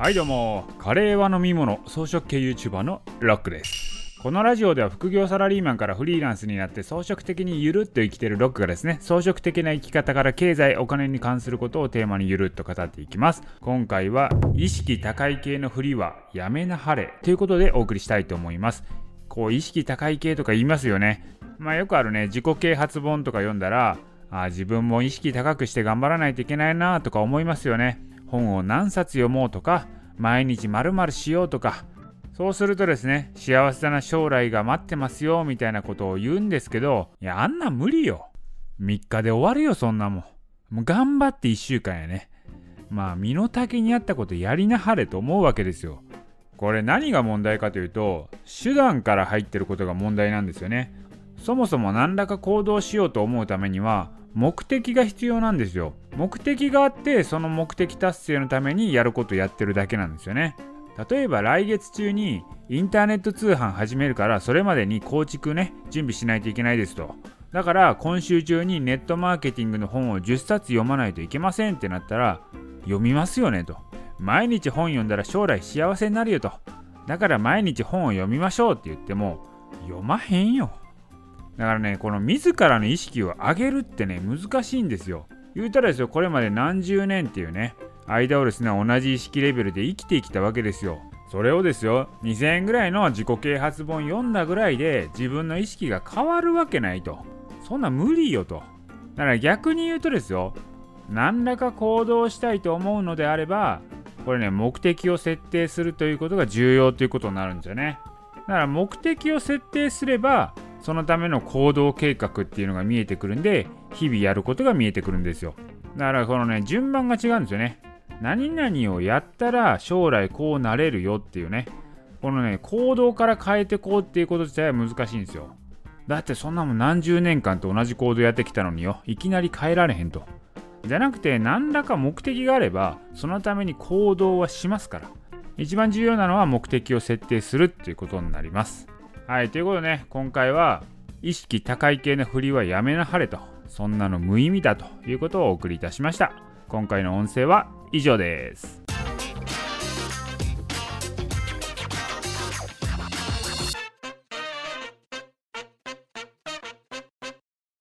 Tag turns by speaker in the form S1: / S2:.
S1: はいどうも。カレーは飲み物。草食系 YouTuber のロックです。このラジオでは副業サラリーマンからフリーランスになって装飾的にゆるっと生きてるロックがですね装飾的な生き方から経済お金に関することをテーマにゆるっと語っていきます。今回は意識高い系のフリはやめなはれということでお送りしたいと思います。こう意識高い系とか言いますよね。まあよくあるね自己啓発本とか読んだらあ自分も意識高くして頑張らないといけないなとか思いますよね。本を何冊読もうとか毎日まるしようとかそうするとですね幸せな将来が待ってますよみたいなことを言うんですけどいやあんな無理よ。3日で終わるよそんなもん。もう頑張って1週間やね。まあ身の丈に合ったことやりなはれと思うわけですよ。これ何が問題かというと手段から入ってることが問題なんですよね。そもそも何らか行動しようと思うためには目的が必要なんですよ。目的があってその目的達成のためにやることやってるだけなんですよね。例えば来月中にインターネット通販始めるからそれまでに構築ね準備しないといけないですと。だから今週中にネットマーケティングの本を10冊読まないといけませんってなったら読みますよねと。毎日本読んだら将来幸せになるよと。だから毎日本を読みましょうって言っても読まへんよ。だからね、この自らの意識を上げるってね、難しいんですよ。言うたらですよ、これまで何十年っていうね、間をですね、同じ意識レベルで生きてきたわけですよ。それをですよ、2000円ぐらいの自己啓発本読んだぐらいで自分の意識が変わるわけないと。そんな無理よと。だから逆に言うとですよ、何らか行動したいと思うのであれば、これね、目的を設定するということが重要ということになるんですよね。だから目的を設定すれば、そのための行動計画っていうのが見えてくるんで日々やることが見えてくるんですよ。だからこのね順番が違うんですよね。何々をやったら将来こうなれるよっていうね。このね行動から変えてこうっていうこと自体は難しいんですよ。だってそんなもん何十年間と同じ行動やってきたのによ。いきなり変えられへんと。じゃなくて何らか目的があればそのために行動はしますから。一番重要なのは目的を設定するっていうことになります。はい、ということでね、今回は意識高い系の振りはやめなはれと、そんなの無意味だということをお送りいたしました。今回の音声は以上です。